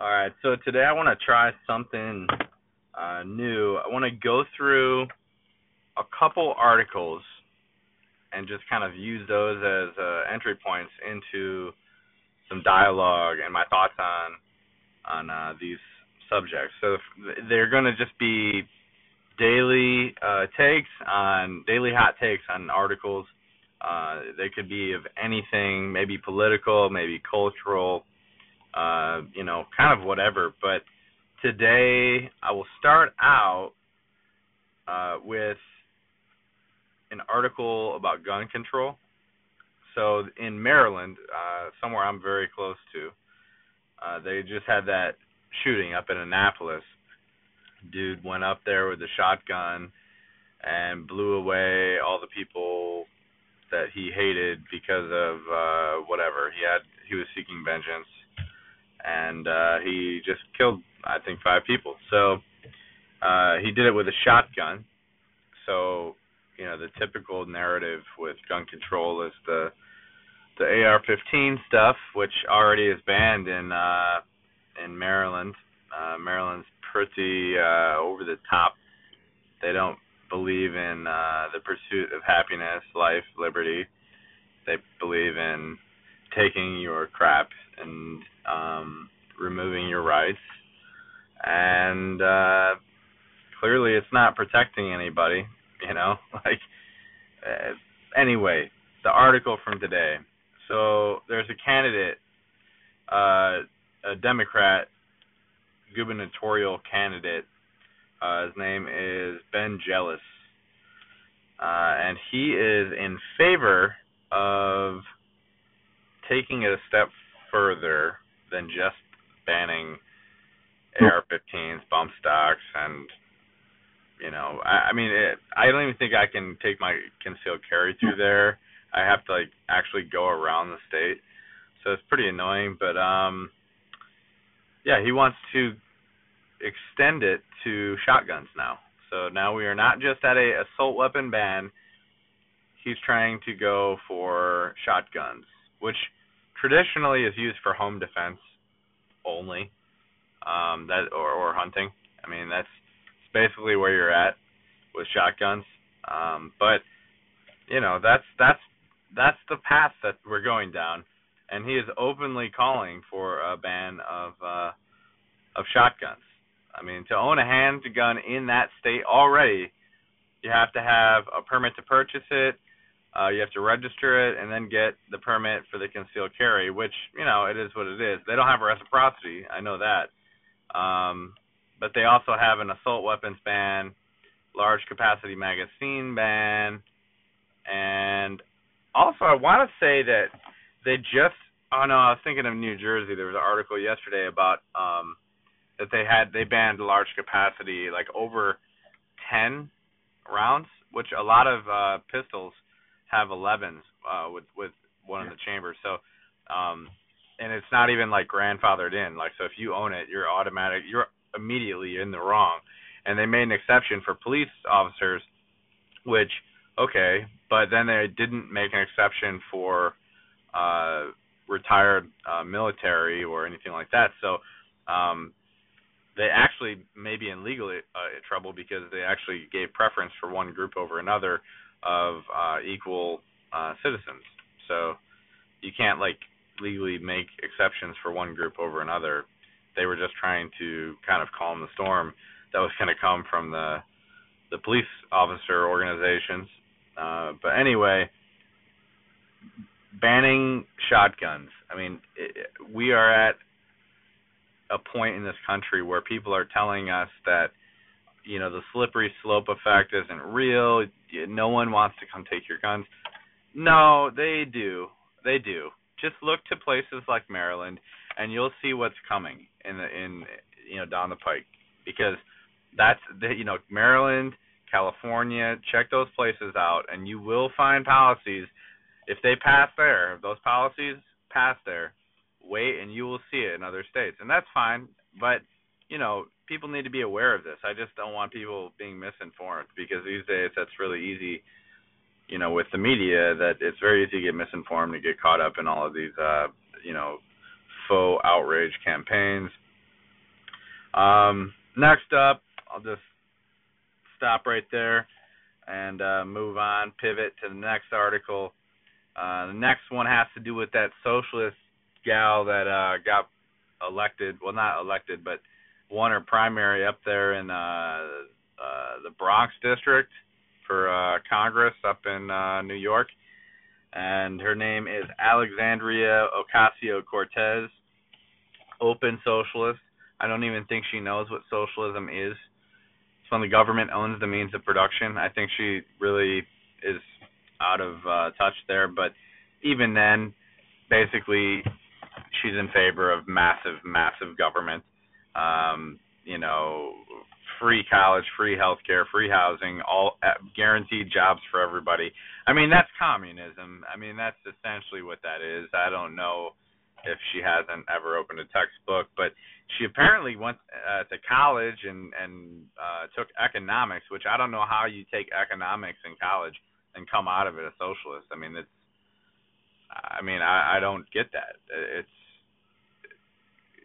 All right, so today I want to try something uh, new. I want to go through a couple articles and just kind of use those as uh, entry points into some dialogue and my thoughts on on uh, these subjects. So they're going to just be daily uh, takes on daily hot takes on articles. Uh, they could be of anything, maybe political, maybe cultural, uh, you know, kind of whatever. But today I will start out uh, with an article about gun control. So in Maryland, uh, somewhere I'm very close to, uh, they just had that shooting up in Annapolis. Dude went up there with a shotgun and blew away all the people that he hated because of uh whatever he had he was seeking vengeance and uh he just killed I think five people. So uh he did it with a shotgun. So, you know, the typical narrative with gun control is the the AR-15 stuff, which already is banned in uh in Maryland. Uh Maryland's pretty uh over the top. They don't believe in uh the pursuit of happiness, life, liberty. They believe in taking your crap and um removing your rights. And uh clearly it's not protecting anybody, you know? Like uh, anyway, the article from today. So there's a candidate uh a Democrat gubernatorial candidate. Uh, his name is Ben Jealous, uh, and he is in favor of taking it a step further than just banning AR-15s, bump stocks, and you know, I, I mean, it, I don't even think I can take my concealed carry through there. I have to like actually go around the state, so it's pretty annoying. But um, yeah, he wants to extend it to shotguns now. So now we are not just at a assault weapon ban. He's trying to go for shotguns, which traditionally is used for home defense only, um, that or, or hunting. I mean, that's basically where you're at with shotguns. Um, but you know, that's that's that's the path that we're going down, and he is openly calling for a ban of uh, of shotguns. I mean, to own a handgun in that state already, you have to have a permit to purchase it. Uh, you have to register it and then get the permit for the concealed carry, which you know it is what it is. They don't have reciprocity, I know that, um, but they also have an assault weapons ban, large capacity magazine ban, and also I want to say that they just. Oh no, I was thinking of New Jersey. There was an article yesterday about um, that they had they banned large capacity like over 10 rounds, which a lot of uh pistols have 11s uh with with one in the chamber. So um and it's not even like grandfathered in. Like so if you own it, you're automatic you're immediately in the wrong. And they made an exception for police officers which okay, but then they didn't make an exception for uh retired uh military or anything like that. So um they actually may be in legal uh, trouble because they actually gave preference for one group over another of uh, equal uh, citizens. So you can't like legally make exceptions for one group over another. They were just trying to kind of calm the storm that was going to come from the the police officer organizations. Uh, but anyway, banning shotguns. I mean, it, we are at a point in this country where people are telling us that you know the slippery slope effect isn't real. No one wants to come take your guns. No, they do. They do. Just look to places like Maryland, and you'll see what's coming in the in you know down the pike because that's the you know Maryland, California. Check those places out, and you will find policies. If they pass there, if those policies pass there, wait and you will see it in other states. And that's fine, but you know, people need to be aware of this. I just don't want people being misinformed because these days that's really easy, you know, with the media that it's very easy to get misinformed and get caught up in all of these uh, you know, faux outrage campaigns. Um, next up, I'll just stop right there and uh, move on, pivot to the next article. Uh, the next one has to do with that socialist gal that uh, got elected. Well, not elected, but won her primary up there in uh, uh, the Bronx district for uh, Congress up in uh, New York. And her name is Alexandria Ocasio Cortez, open socialist. I don't even think she knows what socialism is. It's when the government owns the means of production. I think she really is out of uh, touch there. But even then, basically, she's in favor of massive, massive government. Um, you know, free college, free healthcare, free housing, all uh, guaranteed jobs for everybody. I mean, that's communism. I mean, that's essentially what that is. I don't know if she hasn't ever opened a textbook, but she apparently went uh, to college and and uh, took economics, which I don't know how you take economics in college and come out of it a socialist. I mean, it's I mean, I I don't get that. It's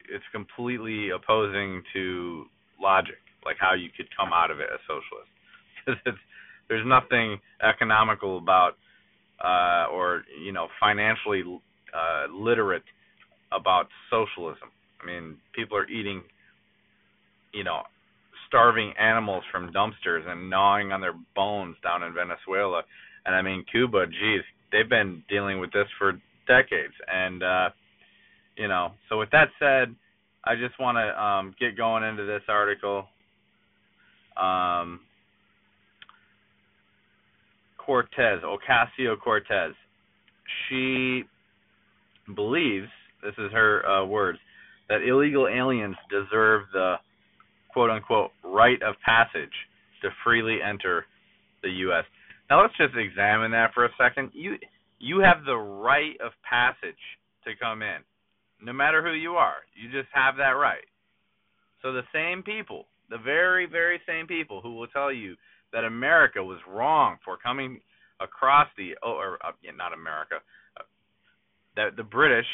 it's completely opposing to logic, like how you could come out of it a socialist. Because it's there's nothing economical about uh or you know financially uh literate about socialism. I mean, people are eating, you know, starving animals from dumpsters and gnawing on their bones down in Venezuela. And I mean, Cuba, geez, they've been dealing with this for decades. And, uh, you know, so with that said, I just want to um, get going into this article. Um, Cortez, Ocasio Cortez, she believes this is her uh, words, that illegal aliens deserve the quote unquote right of passage to freely enter the US. Now let's just examine that for a second. You you have the right of passage to come in. No matter who you are. You just have that right. So the same people, the very very same people who will tell you that America was wrong for coming across the oh, or uh, yeah, not America, uh, that the British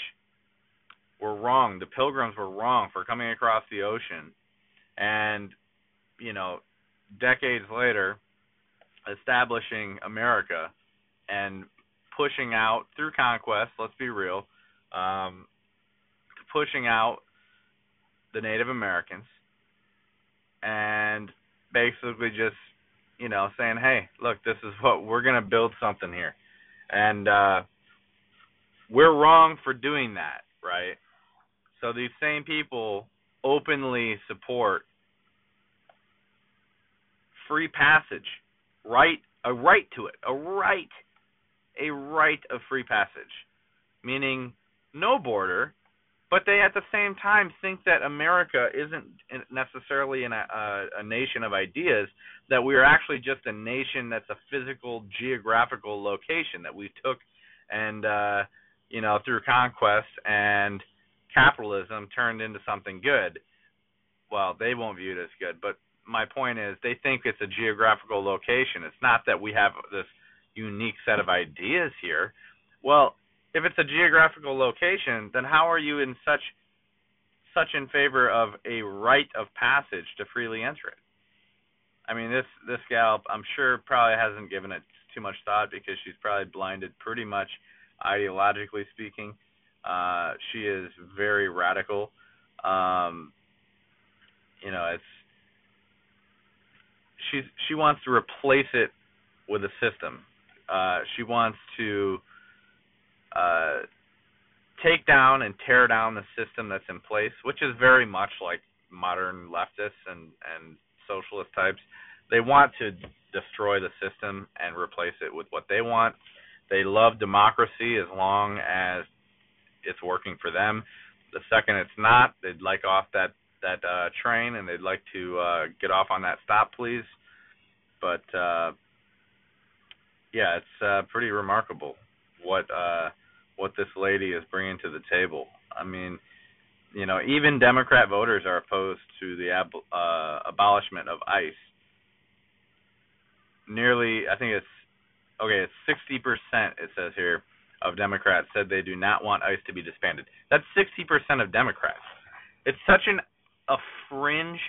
were wrong. The Pilgrims were wrong for coming across the ocean, and you know, decades later, establishing America and pushing out through conquest. Let's be real, um, pushing out the Native Americans, and basically just you know saying, hey, look, this is what we're gonna build something here, and uh, we're wrong for doing that, right? So these same people openly support free passage, right a right to it, a right a right of free passage, meaning no border, but they at the same time think that America isn't necessarily a, a, a nation of ideas, that we are actually just a nation that's a physical geographical location that we took and uh you know through conquest and capitalism turned into something good, well, they won't view it as good. But my point is, they think it's a geographical location. It's not that we have this unique set of ideas here. Well, if it's a geographical location, then how are you in such such in favor of a right of passage to freely enter it? I mean, this this gal, I'm sure, probably hasn't given it too much thought because she's probably blinded pretty much ideologically speaking uh, she is very radical. Um, you know, it's she's she wants to replace it with a system. Uh, she wants to uh, take down and tear down the system that's in place, which is very much like modern leftists and and socialist types. They want to destroy the system and replace it with what they want. They love democracy as long as it's working for them. The second it's not, they'd like off that that uh, train and they'd like to uh, get off on that stop, please. But uh, yeah, it's uh, pretty remarkable what uh, what this lady is bringing to the table. I mean, you know, even Democrat voters are opposed to the ab- uh, abolishment of ICE. Nearly, I think it's okay. It's sixty percent. It says here of Democrats said they do not want ICE to be disbanded. That's 60% of Democrats. It's such an a fringe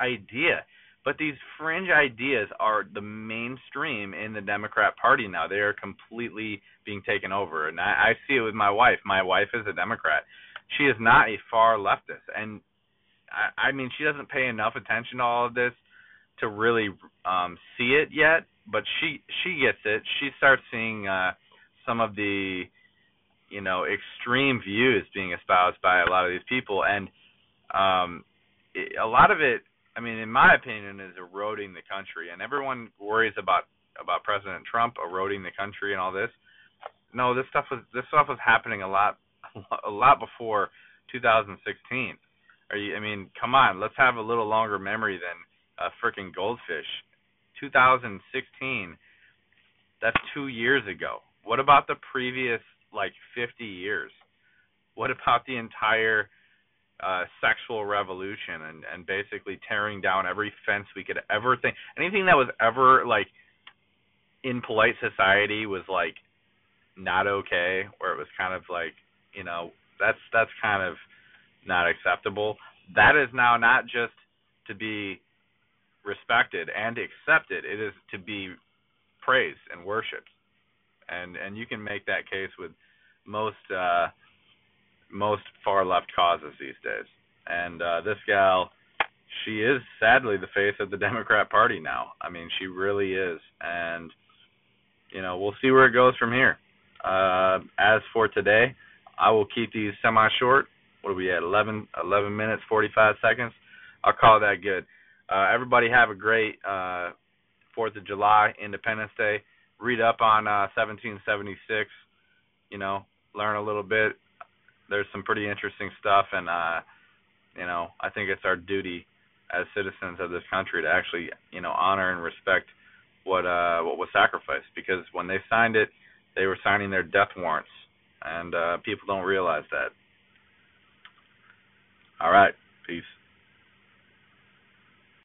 idea. But these fringe ideas are the mainstream in the Democrat Party now. They are completely being taken over. And I, I see it with my wife. My wife is a Democrat. She is not a far leftist. And I, I mean, she doesn't pay enough attention to all of this to really um see it yet, but she she gets it. She starts seeing uh some of the you know extreme views being espoused by a lot of these people and um it, a lot of it I mean in my opinion is eroding the country and everyone worries about about President Trump eroding the country and all this. No, this stuff was this stuff was happening a lot a lot before 2016. Are you I mean, come on, let's have a little longer memory than a freaking goldfish. 2016 that's 2 years ago. What about the previous like 50 years? What about the entire uh, sexual revolution and and basically tearing down every fence we could ever think anything that was ever like in polite society was like not okay or it was kind of like you know that's that's kind of not acceptable. That is now not just to be respected and accepted it is to be praised and worshipped. And and you can make that case with most uh most far left causes these days. And uh this gal she is sadly the face of the Democrat Party now. I mean, she really is. And you know, we'll see where it goes from here. Uh as for today, I will keep these semi short. What are we at? 11 11 minutes 45 seconds. I'll call that good. Uh everybody have a great uh 4th of July, Independence Day read up on uh 1776 you know learn a little bit there's some pretty interesting stuff and uh you know i think it's our duty as citizens of this country to actually you know honor and respect what uh what was sacrificed because when they signed it they were signing their death warrants and uh people don't realize that. All right